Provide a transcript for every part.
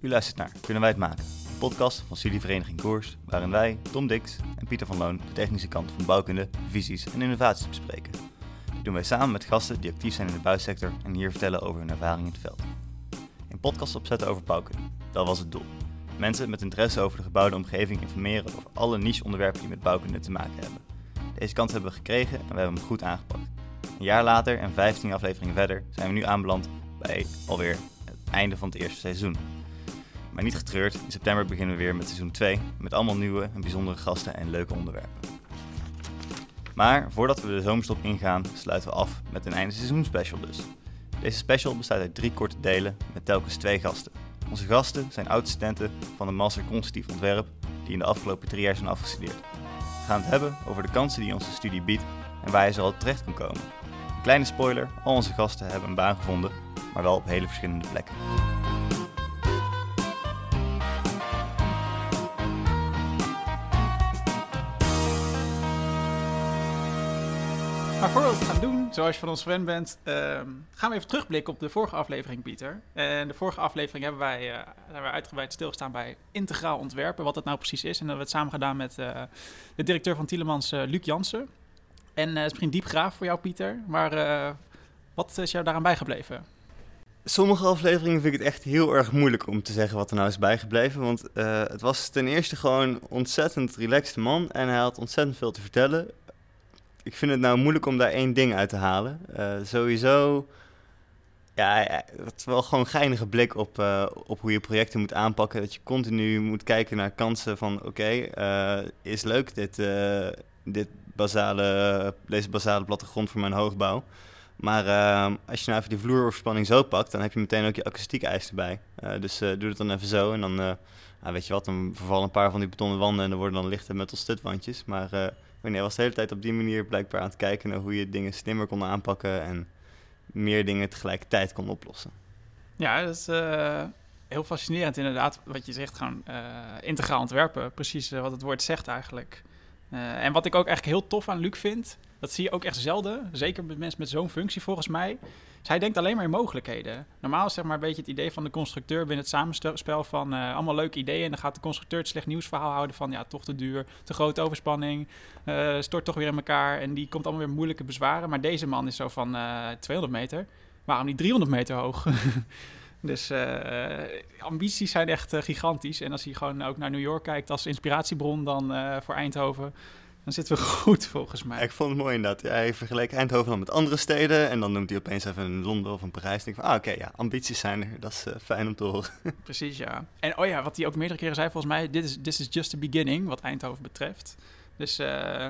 U luistert naar Kunnen wij het maken? Een podcast van Studievereniging Koers, waarin wij, Tom Dix en Pieter van Loon de technische kant van bouwkunde, visies en innovaties bespreken. Dit doen wij samen met gasten die actief zijn in de bouwsector en hier vertellen over hun ervaring in het veld. Een podcast opzetten over bouwkunde, dat was het doel. Mensen met interesse over de gebouwde omgeving informeren over alle niche onderwerpen die met bouwkunde te maken hebben. Deze kans hebben we gekregen en we hebben hem goed aangepakt. Een jaar later en 15 afleveringen verder zijn we nu aanbeland bij alweer het einde van het eerste seizoen. Maar niet getreurd, in september beginnen we weer met seizoen 2 met allemaal nieuwe en bijzondere gasten en leuke onderwerpen. Maar voordat we de zomerstop ingaan, sluiten we af met een einde seizoen special dus. Deze special bestaat uit drie korte delen met telkens twee gasten. Onze gasten zijn oud-studenten van de Master Constructief Ontwerp die in de afgelopen drie jaar zijn afgestudeerd. We gaan het hebben over de kansen die onze studie biedt en waar je zoal terecht kan komen. Een kleine spoiler, al onze gasten hebben een baan gevonden, maar wel op hele verschillende plekken. Het gaan doen, zoals je van ons gewend bent, ehm, gaan we even terugblikken op de vorige aflevering, Pieter. En de vorige aflevering hebben wij, eh, hebben wij uitgebreid stilgestaan bij integraal ontwerpen, wat dat nou precies is. En dat hebben we het samen gedaan met eh, de directeur van Tielemans, eh, Luc Jansen. En het is misschien diep graaf voor jou, Pieter, maar wat is jou daaraan bijgebleven? Sommige afleveringen vind ik het echt heel erg moeilijk om te zeggen wat er nou is bijgebleven. Want het was ten eerste gewoon een ontzettend relaxed man en hij had ontzettend veel te vertellen. Ik vind het nou moeilijk om daar één ding uit te halen. Eh, sowieso, ja, het is wel gewoon een geinige blik op, eh, op hoe je projecten moet aanpakken. Dat je continu moet kijken naar kansen van, oké, eh, is leuk dit, dit basale, deze basale plattegrond voor mijn hoogbouw. Maar als je nou even die vloeroverspanning zo pakt, dan heb je meteen ook je akoestiek eis erbij. Dus doe het dan even zo en dan, nou, weet je wat, dan vervallen een paar van die betonnen wanden en dan worden dan lichte metal stutwandjes. Maar wanneer was de hele tijd op die manier blijkbaar aan het kijken naar hoe je dingen slimmer kon aanpakken en meer dingen tegelijkertijd kon oplossen. Ja, dat is eh, heel fascinerend inderdaad, wat je zegt, gewoon eh, integraal ontwerpen. Precies eh, wat het woord zegt eigenlijk. En wat ik ook eigenlijk heel tof aan Luc vind, dat zie je ook echt zelden, zeker met mensen met zo'n functie volgens mij, hij denkt alleen maar in mogelijkheden. Normaal is zeg maar beetje het idee van de constructeur binnen het samenspel van eh, allemaal leuke ideeën en dan gaat de constructeur het slecht nieuwsverhaal houden van ja, toch te duur, te grote overspanning, eh, stort toch weer in elkaar en die komt allemaal weer moeilijke bezwaren. Maar deze man is zo van eh 200 meter, waarom niet 300 meter hoog? Dus ambities zijn echt gigantisch. En als hij gewoon ook naar New York kijkt als inspiratiebron dan voor Eindhoven, dan zitten we goed volgens mij. Ik vond het mooi inderdaad. Ja, hij vergeleek Eindhoven dan met andere steden en dan noemt hij opeens even een Londen of een Parijs. En ik van, ah oké, ja, ambities zijn er. Dat is eh, fijn om te horen. Precies, ja. En oh ja, wat hij ook meerdere keren zei, volgens mij, dit is this is just the beginning, wat Eindhoven betreft. Dus eh,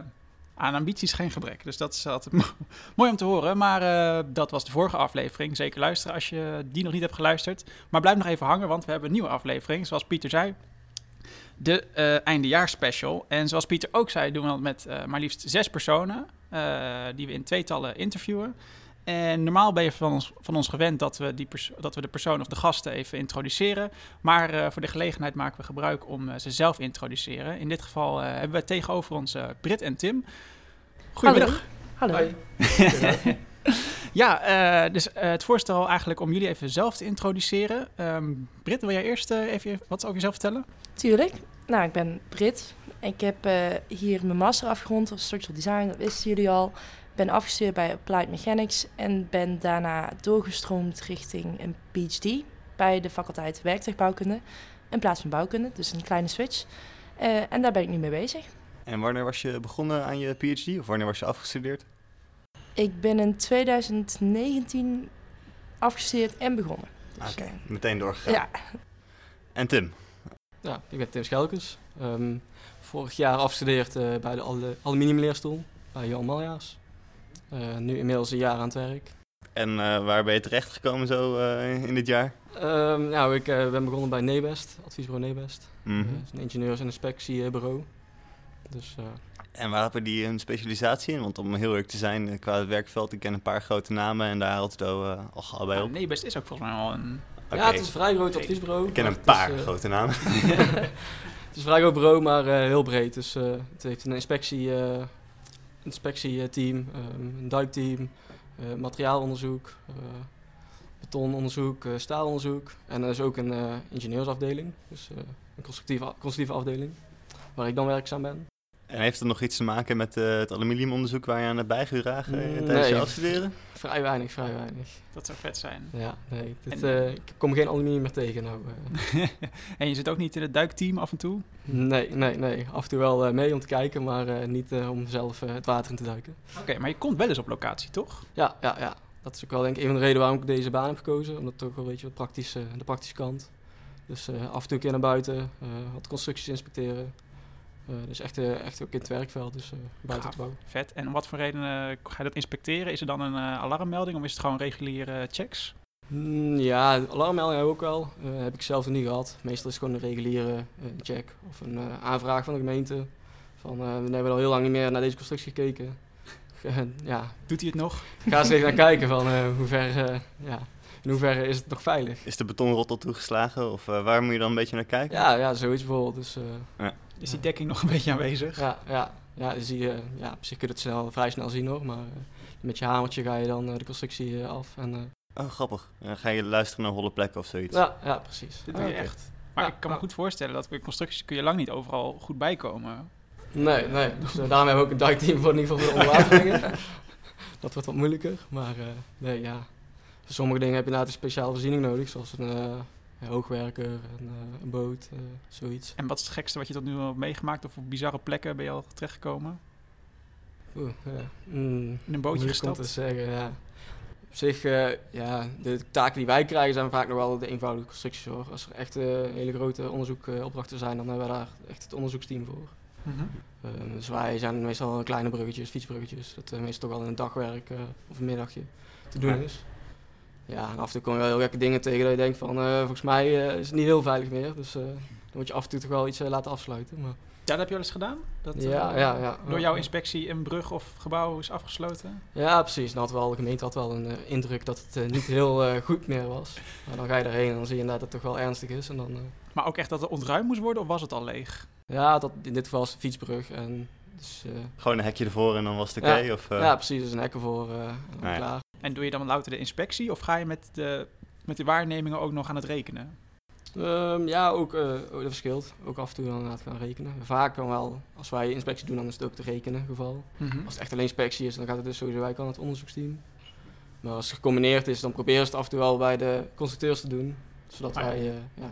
aan ambities geen gebrek. Dus dat is altijd mo- mooi om te horen. Maar eh, dat was de vorige aflevering. Zeker luisteren als je die nog niet hebt geluisterd. Maar blijf nog even hangen, want we hebben een nieuwe aflevering. Zoals Pieter zei, de eh eindejaarsspecial. En zoals Pieter ook zei, doen we dat met eh, maar liefst zes personen. eh, die we in tweetallen interviewen. En normaal ben je van ons, van ons gewend dat we, die pers- dat we de persoon of de gasten even introduceren. Maar eh, voor de gelegenheid maken we gebruik om ze zelf te introduceren. In dit geval eh, hebben we tegenover ons eh, Brit en Tim. Goedemiddag. Hallo. Ja, eh, dus eh, het voorstel eigenlijk om jullie even zelf te introduceren. Ehm Brit, wil jij eerst eh, even wat over jezelf vertellen? Tuurlijk. Nou, ik ben Brit. Ik heb eh, hier mijn master afgerond als structural design, dat wisten jullie al. Ben afgestudeerd bij Applied Mechanics en ben daarna doorgestroomd richting een PhD bij de faculteit werktuigbouwkunde in plaats van bouwkunde, dus een kleine switch. Eh, en daar ben ik nu mee bezig. En wanneer was je begonnen aan je PhD of wanneer was je afgestudeerd? Ik ben in 2019 afgestudeerd en begonnen. Dus, Oké, eh, meteen doorgegaan. ja, En Tim? Ja, ik ben Tim Schelkens. Ehm, vorig jaar afgestudeerd eh, bij de alle- aluminiumleerstoel bij Jan Maljaars. Eh, nu inmiddels een jaar aan het werk. En eh, waar ben je terechtgekomen zo eh, in dit jaar? Ehm, nou, ik eh, ben begonnen bij Nebest, adviesbureau Nebest. Mhm. Dat is een ingenieurs- en inspectiebureau. Dus eh, En waar hebben die een specialisatie in? Want om heel eerlijk te zijn, eh, qua het werkveld, ik ken een paar grote namen en daar had het al, eh, al gauw bij op. nee, best is ook volgens mij al een... Oké, ja, het is een vrij groot adviesbureau. ik ken een is, paar eh, grote namen. het is een vrij groot bureau, maar eh, heel breed. Dus eh, het heeft een inspectie, eh, inspectieteam, ehm, een duikteam, eh, materiaalonderzoek, eh, betononderzoek, eh, staalonderzoek. En er is ook een eh, ingenieursafdeling, dus eh, een constructieve, constructieve afdeling, waar ik dan werkzaam ben. En heeft het nog iets te maken met eh, het aluminiumonderzoek waar je aan hebt bijgedragen eh, Mm, tijdens je nee. afstuderen? Vrij weinig, vrij weinig. Dat zou vet zijn. Ja, nee, dit, En- eh, ik kom geen aluminium meer tegen nou. eh. en je zit ook niet in het duikteam af en toe? nee, nee, nee. Af en toe wel mee om te kijken, maar eh, niet om zelf het water in te duiken. Oké, maar je komt wel eens op locatie, toch? Ja, ja, ja. Dat is ook wel denk ik een van de redenen waarom ik deze baan heb gekozen. Omdat toch wel weet je wat praktisch, eh, de praktische kant. Dus eh, af en toe een keer naar buiten, eh, wat constructies inspecteren. Eh, dus echt, eh, echt ook in het werkveld, dus eh, buiten Gaaf. het bouw. Vet. En om wat voor reden eh, ga je dat inspecteren? Is er dan een eh, alarmmelding of is het gewoon reguliere checks? Mm, ja, alarmmelding ook wel. Eh, heb ik zelf nog niet gehad. Meestal is het gewoon een reguliere eh, check of een eh, aanvraag van de gemeente. Van, eh, we hebben al heel lang niet meer naar deze constructie gekeken. En, ja, Doet hij het nog? ga eens even naar kijken van eh, hoe ver, eh, ja, in hoeverre is het nog veilig. Is de betonrot al toegeslagen of eh, waar moet je dan een beetje naar kijken? Ja, ja zoiets bijvoorbeeld. Dus, eh, Is die dekking nog een beetje aanwezig? ja, ja, ja, dan zie je, ja, op zich kun je het snel, vrij snel zien hoor. Maar eh, met je hamertje ga je dan eh, de constructie eh, af. En, eh, Oh, grappig. Dan ga je luisteren naar holle plekken of zoiets. ja, ja, precies. Dit doe je echt. Maar Ja, ik kan me goed voorstellen dat bij constructies kun je lang niet overal goed bijkomen. Nee, nee. Dus eh, daarom hebben we ook een duikteam voor in ieder geval voor de onderwateringen. dat wordt wat moeilijker. Maar eh, nee, ja. Voor sommige dingen heb je inderdaad een speciale voorziening nodig. Zoals een eh, hoogwerker, een, eh, een boot, eh, zoiets. En wat is het gekste wat je tot nu toe hebt meegemaakt? Of op bizarre plekken ben je al terechtgekomen? Oeh, ja. Mm, In een bootje moeilijk om gestapt? te zeggen, ja. Op zich, eh, ja, de taken die wij krijgen zijn vaak nog wel de eenvoudige constructies hoor. Als er echt hele grote onderzoekopdrachten zijn, dan hebben we daar echt het onderzoeksteam voor. Mhm. Dus wij zijn meestal kleine bruggetjes, fietsbruggetjes. Dat meestal toch wel in een dagwerk of een middagje te doen is. Ja, en af en toe kom je wel heel gekke dingen tegen dat je denkt van, eh, volgens mij eh, is het niet heel veilig meer. Dus eh, dan moet je af en toe toch wel iets laten afsluiten. Maar, Ja, dat heb je wel eens gedaan? Dat, ja, ja, ja. Door jouw inspectie een brug of gebouw is afgesloten? Ja, precies. Dan had wel, de gemeente had wel een indruk dat het niet heel goed meer was. Maar dan ga je erheen en dan zie je inderdaad dat het toch wel ernstig is. En dan, Maar ook echt dat het ontruimd moest worden of was het al leeg? ja, dat, in dit geval is het fietsbrug. En dus, eh, Gewoon een hekje ervoor en dan was het oké? Ja. of, eh, ja, precies. Dus een hekken voor eh, en dan ja. klaar. En doe je dan louter de inspectie of ga je met de, met de waarnemingen ook nog aan het rekenen? Ehm, ja, ook, eh, ook dat verschilt. Ook af en toe dan inderdaad gaan rekenen. Vaak kan wel, als wij inspectie doen, dan is het ook te rekenen geval. Als het echt alleen inspectie is, dan gaat het dus sowieso wij kan het onderzoeksteam. Maar als het gecombineerd is, dan proberen ze het af en toe wel bij de constructeurs te doen. Zodat Ah, wij eh, ja,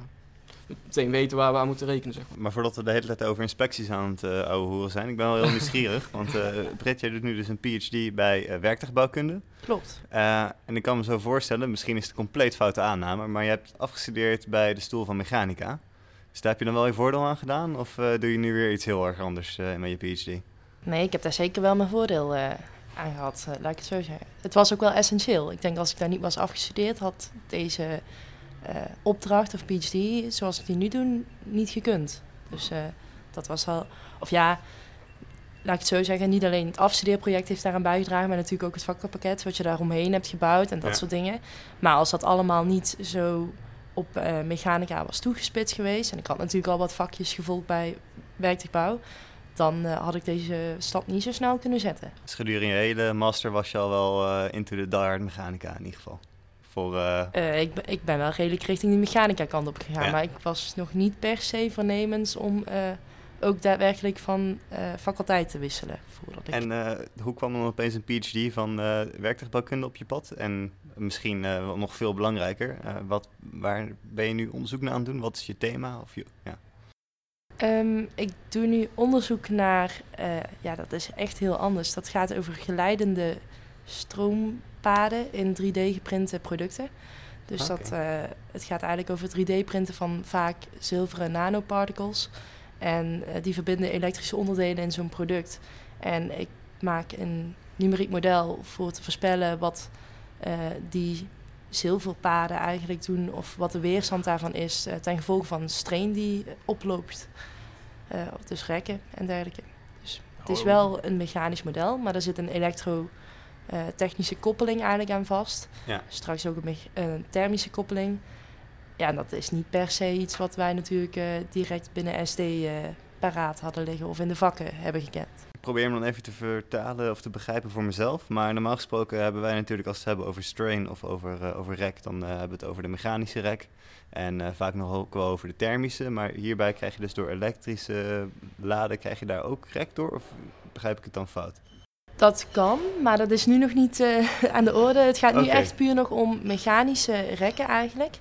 meteen weten waar we aan moeten rekenen, zeg maar. Maar voordat we de hele tijd over inspecties aan het uh, ouwe hoeren zijn, ik ben wel heel nieuwsgierig. want uh, Britt, jij doet nu dus een PhD bij uh, werktuigbouwkunde. Klopt. Uh, en ik kan me zo voorstellen, misschien is het een compleet foute aanname, maar je hebt afgestudeerd bij de stoel van mechanica. Dus daar heb je dan wel je voordeel aan gedaan? Of uh, doe je nu weer iets heel erg anders uh, met je PhD? Nee, ik heb daar zeker wel mijn voordeel uh, aan gehad, uh, laat ik het zo zeggen. Het was ook wel essentieel. Ik denk als ik daar niet was afgestudeerd, had deze opdracht of PhD, zoals ik die nu doe, niet gekund. Dus uh, dat was al, of ja, laat ik het zo zeggen, niet alleen het afstudeerproject heeft daaraan bijgedragen, maar natuurlijk ook het vakkenpakket wat je daaromheen hebt gebouwd en dat Ja. soort dingen. Maar als dat allemaal niet zo op uh, mechanica was toegespitst geweest, en ik had natuurlijk al wat vakjes gevolgd bij werktuigbouw, dan uh, had ik deze stap niet zo snel kunnen zetten. Dus gedurende je hele master was je al wel uh, into the die mechanica in ieder geval? Voor, uh... ik, ik, ben wel redelijk richting de mechanica kant op gegaan, ja. maar ik was nog niet per se voornemens om uh, ook daadwerkelijk van faculteit te wisselen. Voordat ik... En hoe kwam dan opeens een PhD van werktuigbouwkunde op je pad? En misschien nog veel belangrijker, wat, waar ben je nu onderzoek naar aan het doen? Wat is je thema? Of je, ja. Um, ik doe nu onderzoek naar, uh, ja, dat is echt heel anders. Dat gaat over geleidende stroompaden in 3D-geprinte producten. Dus dat, uh, het gaat eigenlijk over 3D-printen van vaak zilveren nanoparticles. En uh, die verbinden elektrische onderdelen in zo'n product. En ik maak een numeriek model voor te voorspellen wat uh, die zilverpaden eigenlijk doen of wat de weerstand daarvan is ten gevolge van strain die oploopt. Dus rekken en dergelijke. Dus het is wel een mechanisch model, maar er zit een elektrotechnische koppeling eigenlijk aan vast. Ja. Straks ook een, een, thermische koppeling. Ja, en dat is niet per se iets wat wij natuurlijk uh, direct binnen SD paraat hadden liggen of in de vakken hebben gekend. probeer hem dan even te vertalen of te begrijpen voor mezelf. Maar normaal gesproken hebben wij natuurlijk als we het hebben over strain of over, uh, over rek, dan uh, hebben we het over de mechanische rek. En uh, vaak nog ook wel over de thermische. Maar hierbij krijg je dus door elektrische laden, krijg je daar ook rek door? Of begrijp ik het dan fout? Dat kan, maar dat is nu nog niet aan de orde. Het gaat nu okay. echt puur nog om mechanische rekken eigenlijk.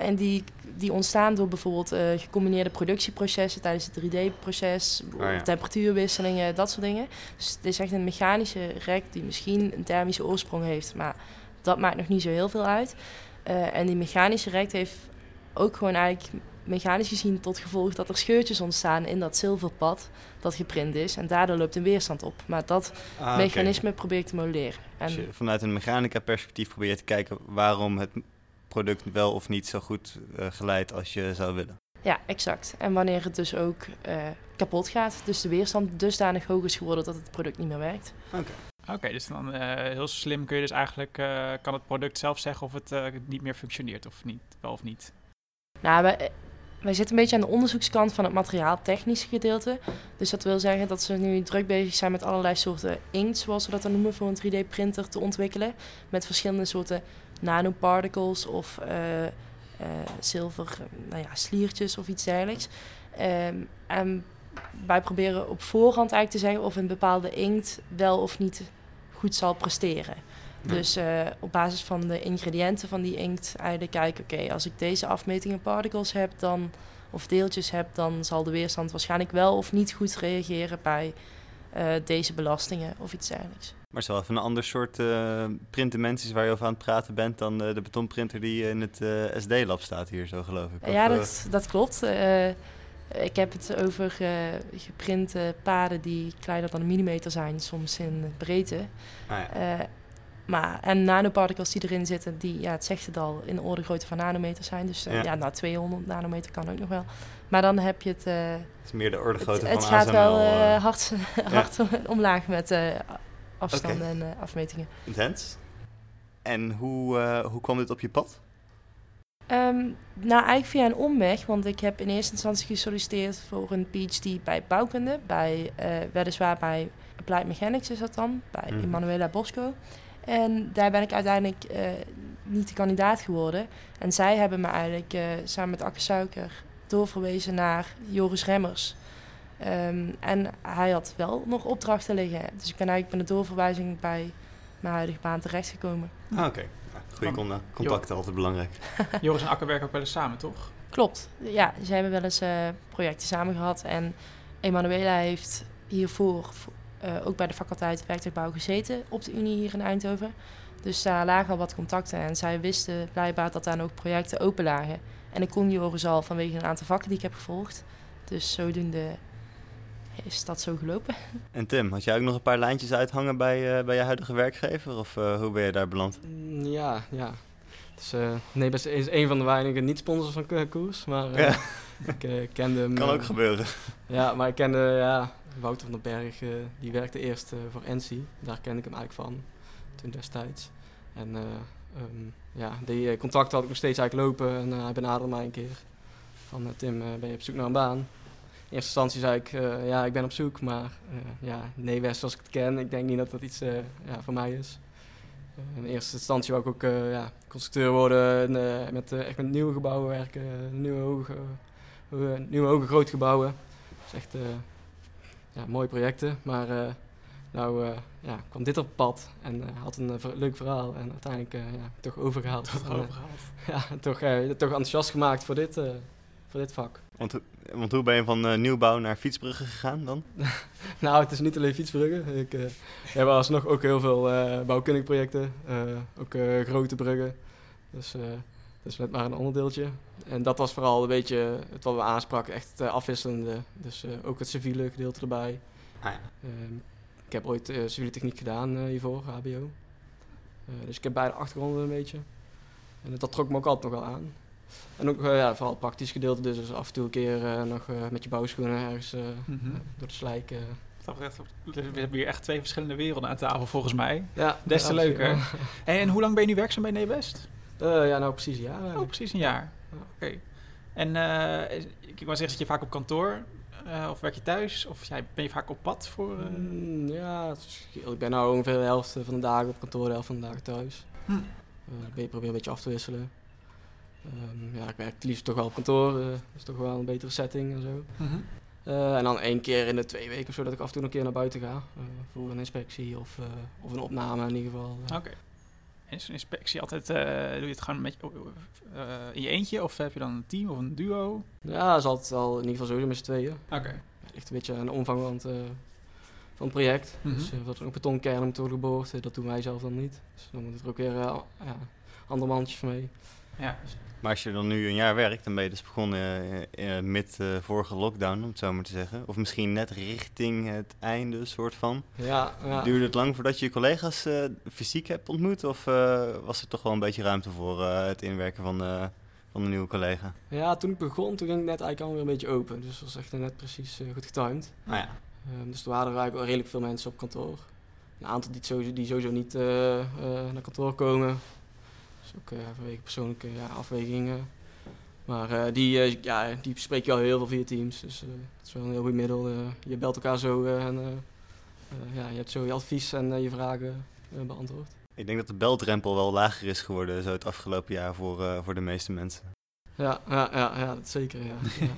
en die die ontstaan door bijvoorbeeld uh, gecombineerde productieprocessen tijdens het 3D-proces, oh, ja. temperatuurwisselingen, dat soort dingen. Dus het is echt een mechanische rek die misschien een thermische oorsprong heeft, maar dat maakt nog niet zo heel veel uit. En die mechanische rek heeft ook gewoon eigenlijk mechanisch gezien tot gevolg dat er scheurtjes ontstaan in dat zilverpad dat geprint is. En daardoor loopt een weerstand op. Maar dat ah, mechanisme okay. probeer ik te modelleren. En Als je vanuit een mechanica perspectief probeert te kijken waarom het product wel of niet zo goed uh, geleid als je zou willen. Ja, exact. En wanneer het dus ook uh, kapot gaat, dus de weerstand dusdanig hoog is geworden dat het product niet meer werkt. Oké. Oké, dus dan uh, heel slim kun je dus eigenlijk, kan het product zelf zeggen of het niet meer functioneert of niet, wel of niet. Nou, wij, wij zitten een beetje aan de onderzoekskant van het materiaaltechnische gedeelte. Dus dat wil zeggen dat ze nu druk bezig zijn met allerlei soorten inkt, zoals we dat dan noemen, voor een 3D-printer te ontwikkelen. Met verschillende soorten nanoparticles of uh, uh, zilver nou ja, sliertjes of iets dergelijks. Um, en wij proberen op voorhand eigenlijk te zeggen of een bepaalde inkt wel of niet goed zal presteren. Dus uh, op basis van de ingrediënten van die inkt eigenlijk kijken, oké, als ik deze afmetingen particles heb, dan, of deeltjes heb, dan zal de weerstand waarschijnlijk wel of niet goed reageren bij uh, deze belastingen of iets dergelijks. Maar het is wel even een ander soort uh, printdimensies waar je over aan het praten bent dan de, de betonprinter die in het uh, SD-lab staat hier, zo geloof ik. ja, dat, dat klopt. Uh, ik heb het over geprinte paden die kleiner dan een millimeter zijn, soms in breedte. Ah, ja. Maar, en nanoparticles die erin zitten, die, ja, het zegt het al, in de orde grootte van nanometer zijn. Dus ja. ja, nou 200 nanometer kan ook nog wel. Maar dan heb je het... het is meer de orde grootte van Het gaat wel hard, hard omlaag met afstanden okay. en afmetingen. Intens. En hoe, hoe kwam dit op je pad? Um, nou, eigenlijk via een omweg, want ik heb in eerste instantie gesolliciteerd voor een PhD bij bouwkunde, bij, weliswaar bij Applied Mechanics is dat dan, bij mm. Emanuela Bosco. En daar ben ik uiteindelijk uh, niet de kandidaat geworden. En zij hebben me eigenlijk uh, samen met Akke Suiker doorverwezen naar Joris Remmers. Um, en hij had wel nog opdrachten liggen. Dus ik ben eigenlijk met de doorverwijzing bij mijn huidige baan terechtgekomen. Ah, oké. Okay. Goede contacten, altijd belangrijk. Joris en Akker werken ook wel eens samen, toch? Klopt. Ja, ze hebben wel eens uh, projecten samen gehad. En Emanuela heeft hiervoor uh, ook bij de faculteit werktuigbouw gezeten op de Unie hier in Eindhoven. Dus daar lagen al wat contacten en zij wisten blijkbaar dat daar ook projecten open lagen. En ik kon Joris al vanwege een aantal vakken die ik heb gevolgd. Dus zodoende is dat zo gelopen. En Tim, had jij ook nog een paar lijntjes uithangen bij, uh, bij je huidige werkgever? Of uh, hoe ben je daar beland? Mm, ja, ja. Dus, uh, nee, best is een van de weinige niet-sponsors van koers. Maar ja. ik kende hem... Kan ook gebeuren. Ja, maar ik kende ja, Wouter van den Berg. die werkte eerst voor Ensi. Daar kende ik hem eigenlijk van. Toen destijds. En um, ja, die contact had ik nog steeds eigenlijk lopen. En hij benaderde mij een keer. Van Tim, ben je op zoek naar een baan? in eerste instantie zei ik, ja, ik ben op zoek, maar ja, nee West zoals ik het ken, ik denk niet dat dat iets uh, ja, voor mij is. in eerste instantie wou ik ook ja, constructeur worden, met, echt met nieuwe gebouwen werken, nieuwe hoge, nieuwe hoge grote gebouwen. Is echt ja, mooie projecten, maar nou ja, kwam dit op het pad en had een leuk verhaal en uiteindelijk ja, toch overgehaald. Toch overgehaald. ja, toch, toch enthousiast gemaakt voor dit, voor dit vak. Want, want hoe ben je van uh, nieuwbouw naar fietsbruggen gegaan dan? nou, het is niet alleen fietsbruggen. Ik uh, heb alsnog ook heel veel uh, bouwkundige projecten. ook grote bruggen. Dus dat is net maar een onderdeeltje. En dat was vooral een beetje het wat we aanspraken. Echt het afwisselende. Dus ook het civiele gedeelte erbij. Ah, ja. Ehm, ik heb ooit civiele techniek gedaan hiervoor, HBO. dus ik heb beide achtergronden een beetje. En dat trok me ook altijd nog wel aan. En ook uh, ja, vooral praktisch gedeelte, dus, dus af en toe een keer uh, nog uh, met je bouwschoenen ergens mm -hmm. door de slijk. We hebben hier echt twee verschillende werelden aan tafel volgens mij. Ja, Des te leuker. En, en, hoe lang ben je nu werkzaam bij Nebest? Ja, nou precies een jaar. Oh, precies een jaar. Oké. Okay. En uh, ik wou zeggen, zit je vaak op kantoor uh, of werk je thuis? Of ja, ben je vaak op pad voor... Mm, ja, ik ben nou ongeveer de helft van de dagen op kantoor, de helft van de dagen thuis. Hm. ik probeer een beetje af te wisselen. Um, ja, ik werk het liefst toch wel op kantoor. dat is toch wel een betere setting en zo. Mm -hmm. en dan één keer in de twee weken of zo dat ik af en toe een keer naar buiten ga. voor een inspectie of, of een opname in ieder geval. Oké in zo'n inspectie altijd, uh, doe je het gewoon met, uh, in je eentje? Of heb je dan een team of een duo? Ja, dat is altijd al in ieder geval sowieso met z'n tweeën. Oké. Het ligt een beetje aan de omvang van het, uh, van het project. Mm -hmm. Dus wat er ook betonkernen moet worden geboord, dat doen wij zelf dan niet. Dus dan moet er ook weer ja, andere mandjes van mee. Ja. Maar als je dan nu een jaar werkt, dan ben je dus begonnen uh, met uh, vorige lockdown, om het zo maar te zeggen. Of misschien net richting het einde, soort van. Ja, ja. Duurde het lang voordat je je collega's uh, fysiek hebt ontmoet? Of was er toch wel een beetje ruimte voor het inwerken van, van een nieuwe collega? Ja, toen ik begon, toen ging het net eigenlijk alweer een beetje open. Dus dat was echt net precies goed getimed. Ah, ja. Um, dus er waren er eigenlijk wel redelijk veel mensen op kantoor. Een aantal die sowieso, die sowieso niet naar kantoor komen ook vanwege persoonlijke ja, afwegingen. Maar uh, die, uh, ja, die spreek je al heel veel via Teams. Dus dat is wel een heel goed middel. je belt elkaar zo en ja, je hebt zo je advies en je vragen beantwoord. Ik denk dat de beldrempel wel lager is geworden zo het afgelopen jaar voor, voor de meeste mensen. Ja, ja, ja, ja dat zeker. Ja. ja.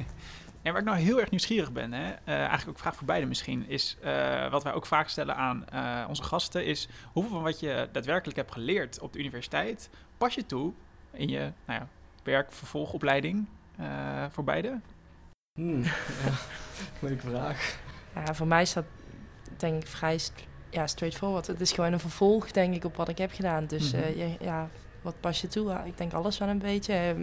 En waar ik nou heel erg nieuwsgierig ben, hè, uh, eigenlijk ook vraag voor beide misschien, is uh, wat wij ook vaak stellen aan uh, onze gasten, is hoeveel van wat je daadwerkelijk hebt geleerd op de universiteit, pas je toe in je nou ja, werk, vervolgopleiding voor beide? Hmm, ja, leuke vraag. Ja, voor mij is dat denk ik vrij ja, straightforward. Het is gewoon een vervolg, denk ik, op wat ik heb gedaan. Dus mm -hmm. ja, wat pas je toe? Ik denk alles wel een beetje.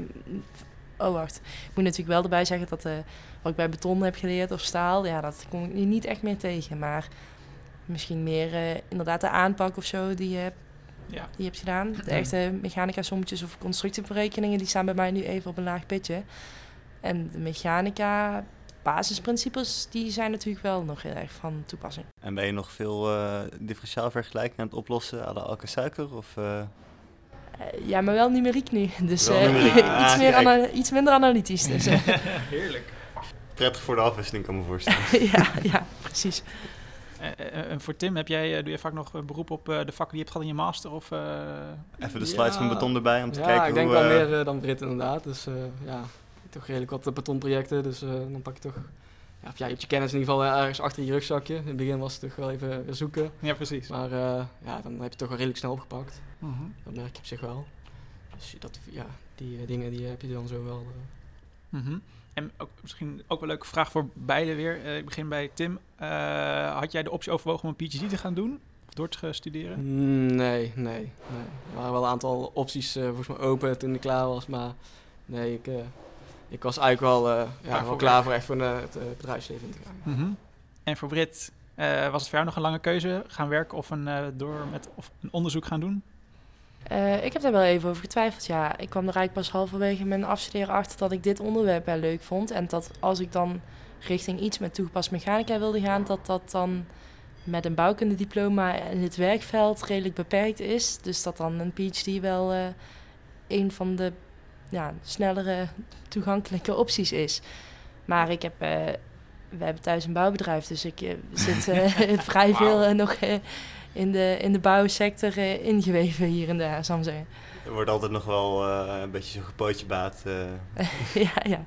Oh, wacht. Ik moet natuurlijk wel erbij zeggen dat uh, wat ik bij beton heb geleerd of staal, ja, dat kom ik nu niet echt meer tegen. Maar misschien meer uh, inderdaad de aanpak of zo die je hebt, ja. die je hebt gedaan. De echte mechanica-sommetjes of constructieberekeningen, die staan bij mij nu even op een laag pitje. En de mechanica basisprincipes, die zijn natuurlijk wel nog heel erg van toepassing. En ben je nog veel uh, differentiaalvergelijking aan het oplossen aan de alke suiker? Of, uh... Uh, ja, maar wel numeriek nu. Dus uh, iets, meer iets minder analytisch. Dus, uh. Heerlijk. Prettig voor de afwisseling, kan me voorstellen. ja, ja, precies. En voor Tim, heb jij, doe je vaak nog een beroep op de vakken die je hebt gehad in je master? Of, Even de slides ja, van beton erbij om te ja, kijken hoe... Ja, ik denk wel meer dan Brit inderdaad. Dus ja, toch redelijk wat betonprojecten. Dus dan pak je toch ja, ja, je hebt je kennis in ieder geval ergens achter je rugzakje. In het begin was het toch wel even zoeken. Ja, precies. Maar uh, ja, dan heb je het toch wel redelijk snel opgepakt. Uh mhm. -huh. Dat merk je op zich wel. Dus dat, ja, die uh, dingen die heb je dan zo wel. Uh. Uh -huh. En ook, misschien ook wel een leuke vraag voor beide weer. ik begin bij Tim. had jij de optie overwogen om een PhD te gaan doen? Of door te studeren? Mm, nee, nee, nee. Er waren wel een aantal opties volgens mij open toen ik klaar was. Maar nee, ik ik was eigenlijk wel, uh, ja, wel klaar voor echt voor uh, het uh, bedrijfsleven in te gaan. Mm -hmm. En voor Brit, was het voor jou nog een lange keuze? Gaan werken of een, door met, of een onderzoek gaan doen? ik heb daar wel even over getwijfeld, ja. Ik kwam er eigenlijk pas halverwege mijn afstuderen achter dat ik dit onderwerp wel leuk vond. En dat als ik dan richting iets met toegepast mechanica wilde gaan, dat dat dan met een bouwkundediploma in het werkveld redelijk beperkt is. Dus dat dan een PhD wel een van de ja, snellere toegankelijke opties is. Maar ik heb, uh, we hebben thuis een bouwbedrijf, dus ik uh, zit uh, vrij veel nog in, de, in de bouwsector ingeweven hier en daar, ik zeggen. Er wordt altijd nog wel een beetje zo'n gepootje baat. ja, ja,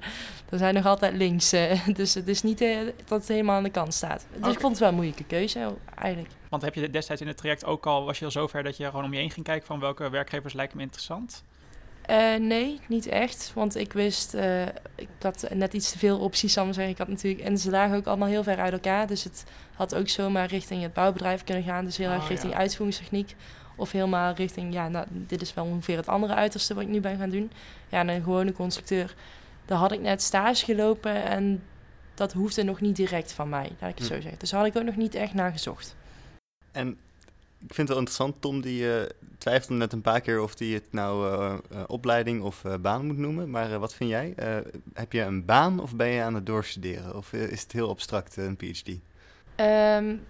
er zijn nog altijd links. dus het is niet dat het helemaal aan de kant staat. Dus ik vond het wel een moeilijke keuze eigenlijk. Want heb je destijds in het traject ook al, was je al zover dat je gewoon om je heen ging kijken van welke werkgevers lijken me interessant? Uh, nee, niet echt. Want ik wist, uh, ik had net iets te veel opties, zal ik zeggen. Ik had natuurlijk, en ze lagen ook allemaal heel ver uit elkaar. Dus het had ook zomaar richting het bouwbedrijf kunnen gaan. Dus heel erg oh, richting uitvoeringstechniek. Of helemaal richting, ja, nou, dit is wel ongeveer het andere uiterste wat ik nu ben gaan doen. Ja, een gewone constructeur. Daar had ik net stage gelopen en dat hoefde nog niet direct van mij, laat ik het hm. zo zeggen. Dus daar had ik ook nog niet echt naar gezocht. En ik vind het wel interessant, Tom, die uh, twijfelde net een paar keer of hij het nou uh, uh, opleiding of baan moet noemen. Maar wat vind jij? heb je een baan of ben je aan het doorstuderen? Of is het heel abstract, een PhD? Um,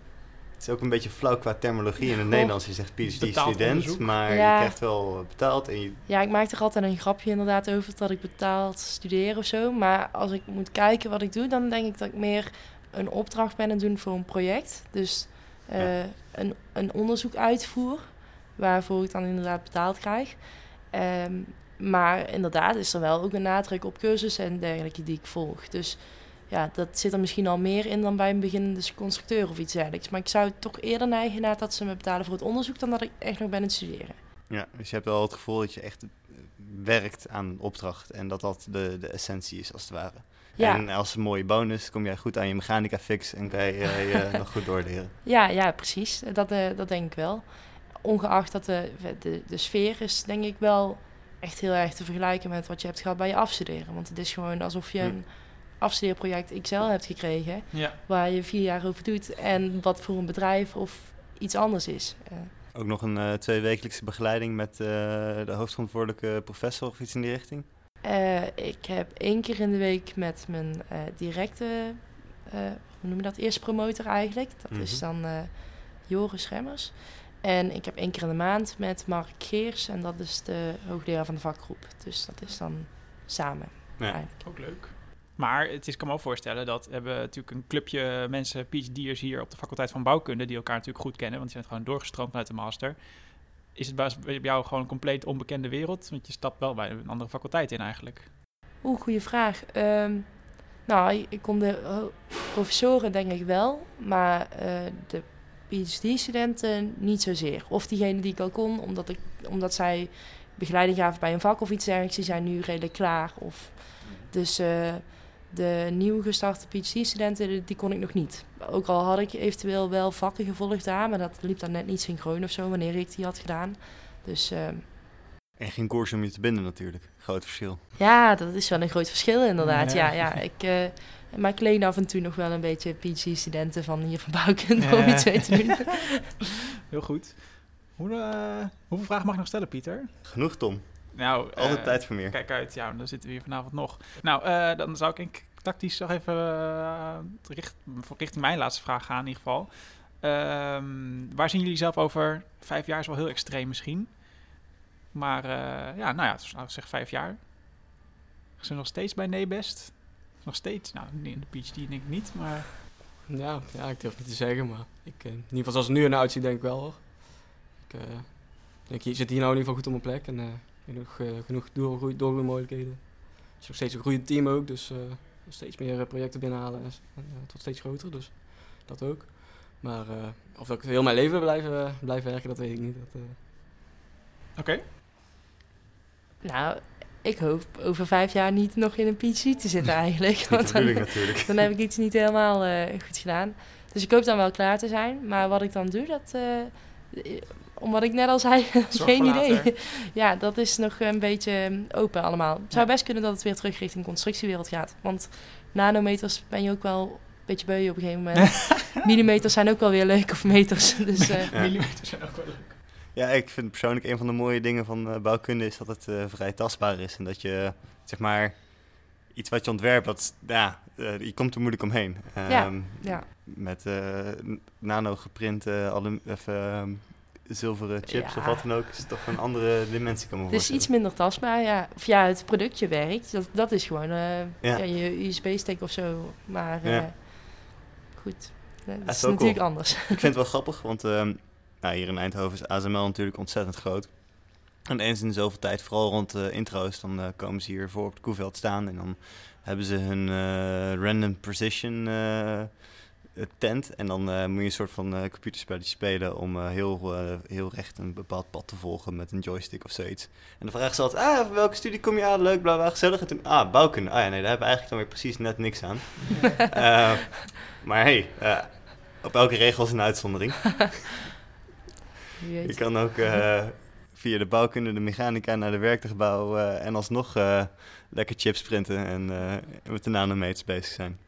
Het is ook een beetje flauw qua terminologie in het. Nederlands. Je zegt PhD-student, maar Ja. je krijgt wel betaald. En je, Ja, ik maak er altijd een grapje inderdaad over dat ik betaald studeer of zo. Maar als ik moet kijken wat ik doe, dan denk ik dat ik meer een opdracht ben aan het doen voor een project. Dus eh, een, een onderzoek uitvoer, waarvoor ik dan inderdaad betaald krijg. Ehm, maar inderdaad is er wel ook een nadruk op cursussen en dergelijke die ik volg. Dus ja, dat zit er misschien al meer in dan bij een beginnende constructeur of iets dergelijks. Maar ik zou toch eerder neigen naar dat ze me betalen voor het onderzoek dan dat ik echt nog ben aan het studeren. ja, dus je hebt wel het gevoel dat je echt werkt aan een opdracht. En dat dat de, de essentie is, als het ware. Ja. En als een mooie bonus kom jij goed aan je mechanica fix en kan je eh, je nog goed doorleren. Ja, ja, precies. Dat, eh, dat denk ik wel. Ongeacht dat de, de, de sfeer is, denk ik wel echt heel erg te vergelijken met wat je hebt gehad bij je afstuderen. Want het is gewoon alsof je Hm. een afstudeerproject XL hebt gekregen, Ja. waar je vier jaar over doet en wat voor een bedrijf of iets anders is. Eh, Ook nog een eh tweewekelijkse begeleiding met eh, de hoofdverantwoordelijke professor of iets in die richting. Ik heb één keer in de week met mijn eh, directe, eh, hoe noem je dat, eerste promotor eigenlijk. Dat Mhm. is dan eh, Joris Remmers. En ik heb één keer in de maand met Mark Geers en dat is de hoogleraar van de vakgroep. Dus dat is dan samen Ja. eigenlijk. Ook leuk. Maar het is, ik kan me wel voorstellen dat we hebben natuurlijk een clubje mensen, PhD'ers hier op de faculteit van bouwkunde, die elkaar natuurlijk goed kennen, want die zijn gewoon doorgestroomd vanuit de master. Is het bij bij jou gewoon een compleet onbekende wereld? Want je stapt wel bij een andere faculteit in eigenlijk. Oeh, goede vraag. Ehm, nou, ik- kon de eh, professoren denk ik wel, maar eh, de PhD-studenten niet zozeer. Of diegenen die ik al kon, omdat, ik, omdat zij begeleiding gaven bij een vak of iets dergelijks, die zijn nu redelijk klaar. Of, dus eh, de nieuw gestarte PhD-studenten, die, die kon ik nog niet. Ook al had ik eventueel wel vakken gevolgd daar, maar dat liep dan net niet synchroon of zo, wanneer ik die had gedaan. Dus... ehm, En geen koers om je te binden natuurlijk. Groot verschil. ja, dat is wel een groot verschil inderdaad. Ja. Ja, ja. Ik, eh, maar ik leen af en toe nog wel een beetje PhD-studenten van hier van bouwkunde om iets mee te doen. Heel goed. Hoe, eh, hoeveel vragen mag ik nog stellen, Pieter? Genoeg Tom. Nou, Altijd eh, tijd voor meer. Kijk uit, ja, dan zitten we hier vanavond nog. Nou, eh, dan zou ik tactisch nog even richt, voor- richting mijn laatste vraag gaan in ieder geval. Ehm, waar zien jullie zelf over? Vijf jaar is wel heel extreem misschien. Maar uh, ja, nou ja, dus, nou, zeg vijf jaar. Zijn we nog steeds bij Nebest? Nog steeds? Nou, in de PhD denk ik niet, maar... Ja, ja, ik durf niet te zeggen, maar ik, eh, in ieder geval zoals het nu eruit ziet, denk ik wel hoor. Ik uh, denk, je zit hier nou in ieder geval goed op mijn plek en uh, genoeg, genoeg doorgroei, doorgroeimogelijkheden. Het is nog steeds een groeiend team ook, dus steeds meer projecten binnenhalen en, tot steeds groter, dus dat ook. Maar of ik heel mijn leven blijf, blijf werken, dat weet ik niet. Dat, Oké. Okay. Nou, ik hoop over vijf jaar niet nog in een PhD te zitten eigenlijk. Want dan, natuurlijk. dan heb ik iets niet helemaal uh, goed gedaan. Dus ik hoop dan wel klaar te zijn. Maar wat ik dan doe, dat... Uh, omdat ik net al zei, geen idee. ja, dat is nog een beetje open allemaal. Het zou Ja. best kunnen dat het weer terug richting constructiewereld gaat. Want nanometers ben je ook wel een beetje beu op een gegeven moment. Millimeters zijn ook wel weer leuk, of meters. Dus, uh, ja. Millimeters zijn ook wel leuk. Ja, ik vind persoonlijk een van de mooie dingen van uh, bouwkunde is dat het uh, vrij tastbaar is. En dat je, zeg maar, iets wat je ontwerpt, dat, ja, uh, je komt er moeilijk omheen. Um, ja, ja. Met uh, nano geprint alum, even, zilveren chips ja. of wat dan ook, is toch een andere dimensie kan me Het is iets minder tastbaar, ja. Of ja, het productje werkt, dat, dat is gewoon ja. Ja, je USB-stick of zo. Maar goed, dat is, natuurlijk anders. Ik vind het wel grappig, want... Um, hier in Eindhoven is ASML natuurlijk ontzettend groot. En eens in zoveel tijd, vooral rond de intro's, dan uh, komen ze hier voor op het koeveld staan. En dan hebben ze hun uh, random precision uh, tent. En dan moet je een soort van computerspelletje spelen om heel, heel recht een bepaald pad te volgen met een joystick of zoiets. En dan vragen ze altijd, ah, welke studie kom je aan? Leuk, bla bla, gezellig. En toen, ah, bouwkunde. Ah ja, nee, daar hebben we eigenlijk dan weer precies net niks aan. maar hey, op elke regel is een uitzondering. Je kan ook uh, via de bouwkunde, de mechanica naar de werktuigbouw uh, en alsnog uh, lekker chips printen en met de nanometers bezig zijn.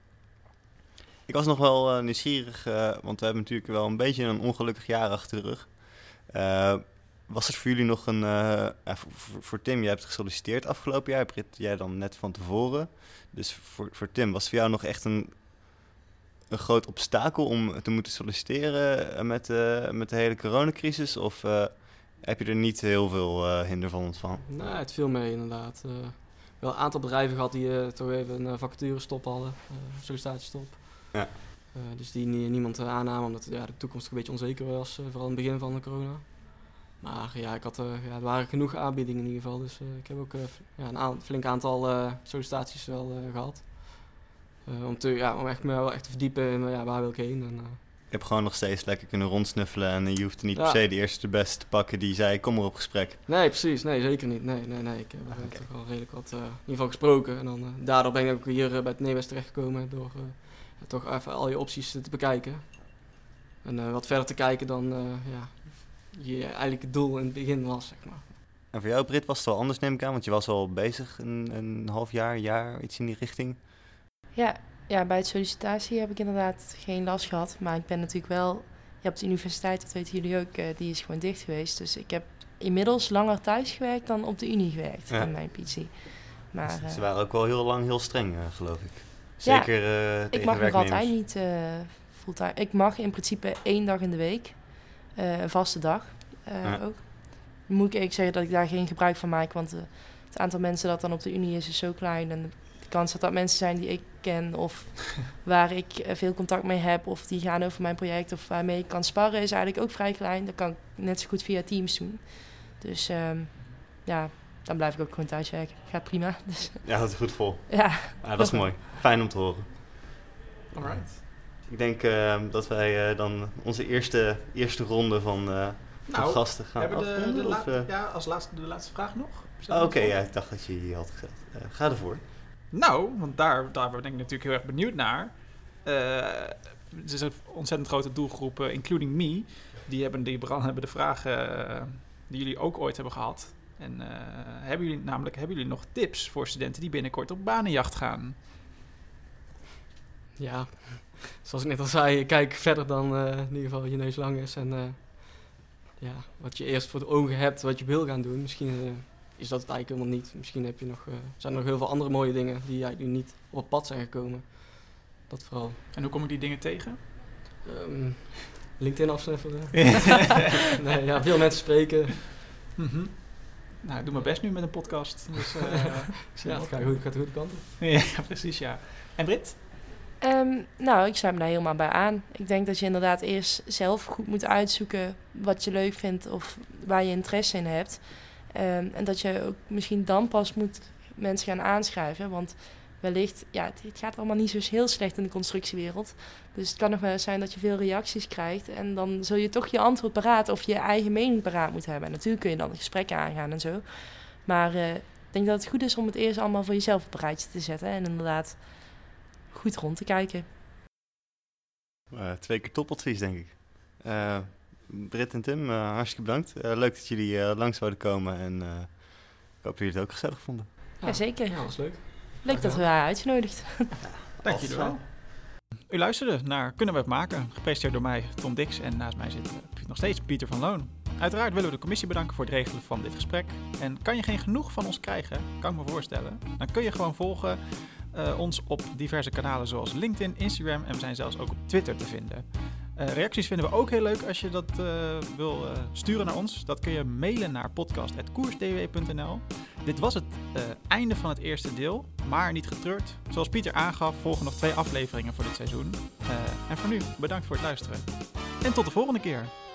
Ik was nog wel nieuwsgierig, want we hebben natuurlijk wel een beetje een ongelukkig jaar achter de rug. was het voor jullie nog een, voor, voor, Tim, jij hebt gesolliciteerd afgelopen jaar, Brit, jij dan net van tevoren. Dus voor, voor Tim, was het voor jou nog echt een een groot obstakel om te moeten solliciteren met, uh, met de hele coronacrisis? Of uh, heb je er niet heel veel uh, hinder van ontvangen? Nee, het viel mee inderdaad. wel een aantal bedrijven gehad die toch even een vacaturestop hadden, sollicitatiestop. Ja. dus die niemand aannamen omdat ja, de toekomst een beetje onzeker was, vooral in het begin van de corona. Maar ja, ik had, ja, er waren genoeg aanbiedingen in ieder geval. Dus ik heb ook ja, een flink aantal sollicitaties wel gehad. Uh, om, te, ja, om echt, me wel echt te verdiepen in ja, waar wil ik heen. En, je hebt gewoon nog steeds lekker kunnen rondsnuffelen en je hoeft niet per se de eerste de beste te pakken die zei kom maar op gesprek. Nee, precies. Nee, zeker niet. Nee, nee, nee. Ik heb ah, okay. toch wel redelijk wat in ieder geval gesproken. En dan, daardoor ben ik ook hier bij het Nederwest terechtgekomen door toch even al je opties te bekijken. En wat verder te kijken dan ja, je eigenlijk doel in het begin was, zeg maar. En voor jou, Brit, was het wel anders, neem ik aan? Want je was al bezig een, een half jaar, jaar, iets in die richting. Ja, ja, bij het sollicitatie heb ik inderdaad geen last gehad. Maar ik ben natuurlijk wel... Je hebt de universiteit, dat weten jullie ook, uh, die is gewoon dicht geweest. Dus ik heb inmiddels langer thuis gewerkt dan op de unie gewerkt ja. in mijn PC. Maar, ze, ze waren ook wel heel lang heel streng, uh, geloof ik. Zeker ja, ik mag nog altijd niet fulltime. Ik mag in principe één dag in de week. een vaste dag ja. ook. Moet ik zeggen dat ik daar geen gebruik van maak, want het aantal mensen dat dan op de unie is, is zo klein. En kans dat dat mensen zijn die ik ken of waar ik eh, veel contact mee heb of die gaan over mijn project of waarmee ik kan sparren is eigenlijk ook vrij klein. Dat kan ik net zo goed via Teams doen. Dus um, ja, dan blijf ik ook gewoon thuis werken. Gaat prima. Dus. Ja, dat is goed vol. Ja. ja dat is mooi. Fijn om te horen. Alright. Ik denk uh, dat wij uh, dan onze eerste, eerste ronde van, uh, van nou, gasten gaan hebben de, de of, Ja, als laatste, de laatste vraag nog. Oh, Oké, okay, ja, ik dacht dat je die had gezegd. ga ervoor. Nou, want daar, daar ben ik natuurlijk heel erg benieuwd naar. Uh, er is een ontzettend grote doelgroep, uh, including me. Die hebben, die hebben de vragen uh, die jullie ook ooit hebben gehad. En hebben jullie namelijk hebben jullie nog tips voor studenten die binnenkort op banenjacht gaan? Ja, zoals ik net al zei, kijk verder dan in ieder geval je neus lang is. En ja, wat je eerst voor de ogen hebt, wat je wil gaan doen. Misschien is dat het eigenlijk helemaal niet. Misschien heb je nog, uh, zijn er nog heel veel andere mooie dingen die eigenlijk nu niet op het pad zijn gekomen. Dat vooral. En hoe kom ik die dingen tegen? Um, LinkedIn afsnuffelen. nee, ja, veel mensen spreken. Mm -hmm. Nou, ik doe mijn best nu met een podcast. Dus, uh, ja, het gaat, goed, gaat de goede kant op. ja, precies, ja. En Brit? Um, nou, ik sluit me daar helemaal bij aan. Ik denk dat je inderdaad eerst zelf goed moet uitzoeken wat je leuk vindt of waar je interesse in hebt. Um, en dat je ook misschien dan pas moet mensen gaan aanschrijven. Want wellicht, ja, het, gaat allemaal niet zo heel slecht in de constructiewereld. Dus het kan nog wel eens zijn dat je veel reacties krijgt. En dan zul je toch je antwoord paraat of je eigen mening paraat moeten hebben. En natuurlijk kun je dan gesprekken aangaan en zo. Maar uh, ik denk dat het goed is om het eerst allemaal voor jezelf op een rijtje te zetten. En inderdaad goed rond te kijken. Uh, twee keer topadvies, denk ik. Uh, Britt en Tim, uh, hartstikke bedankt. Uh, leuk dat jullie uh, langs zouden komen en ik hoop dat jullie het ook gezellig vonden. Ja, zeker. Ja, was leuk. Leuk dat we waren uitgenodigd. Ja, Dank jullie wel. U luisterde naar Kunnen we het maken? Gepresenteerd door mij, Tom Dix. En naast mij zit nog steeds Pieter van Loon. Uiteraard willen we de commissie bedanken voor het regelen van dit gesprek. En kan je geen genoeg van ons krijgen, kan ik me voorstellen. Dan kun je gewoon volgen uh, ons op diverse kanalen zoals LinkedIn, Instagram en we zijn zelfs ook op Twitter te vinden. Uh, reacties vinden we ook heel leuk als je dat uh, wil uh, sturen naar ons. Dat kun je mailen naar podcast.koersdw.nl. Dit was het einde van het eerste deel, maar niet getreurd. Zoals Pieter aangaf, volgen nog twee afleveringen voor dit seizoen. en voor nu, bedankt voor het luisteren. En tot de volgende keer.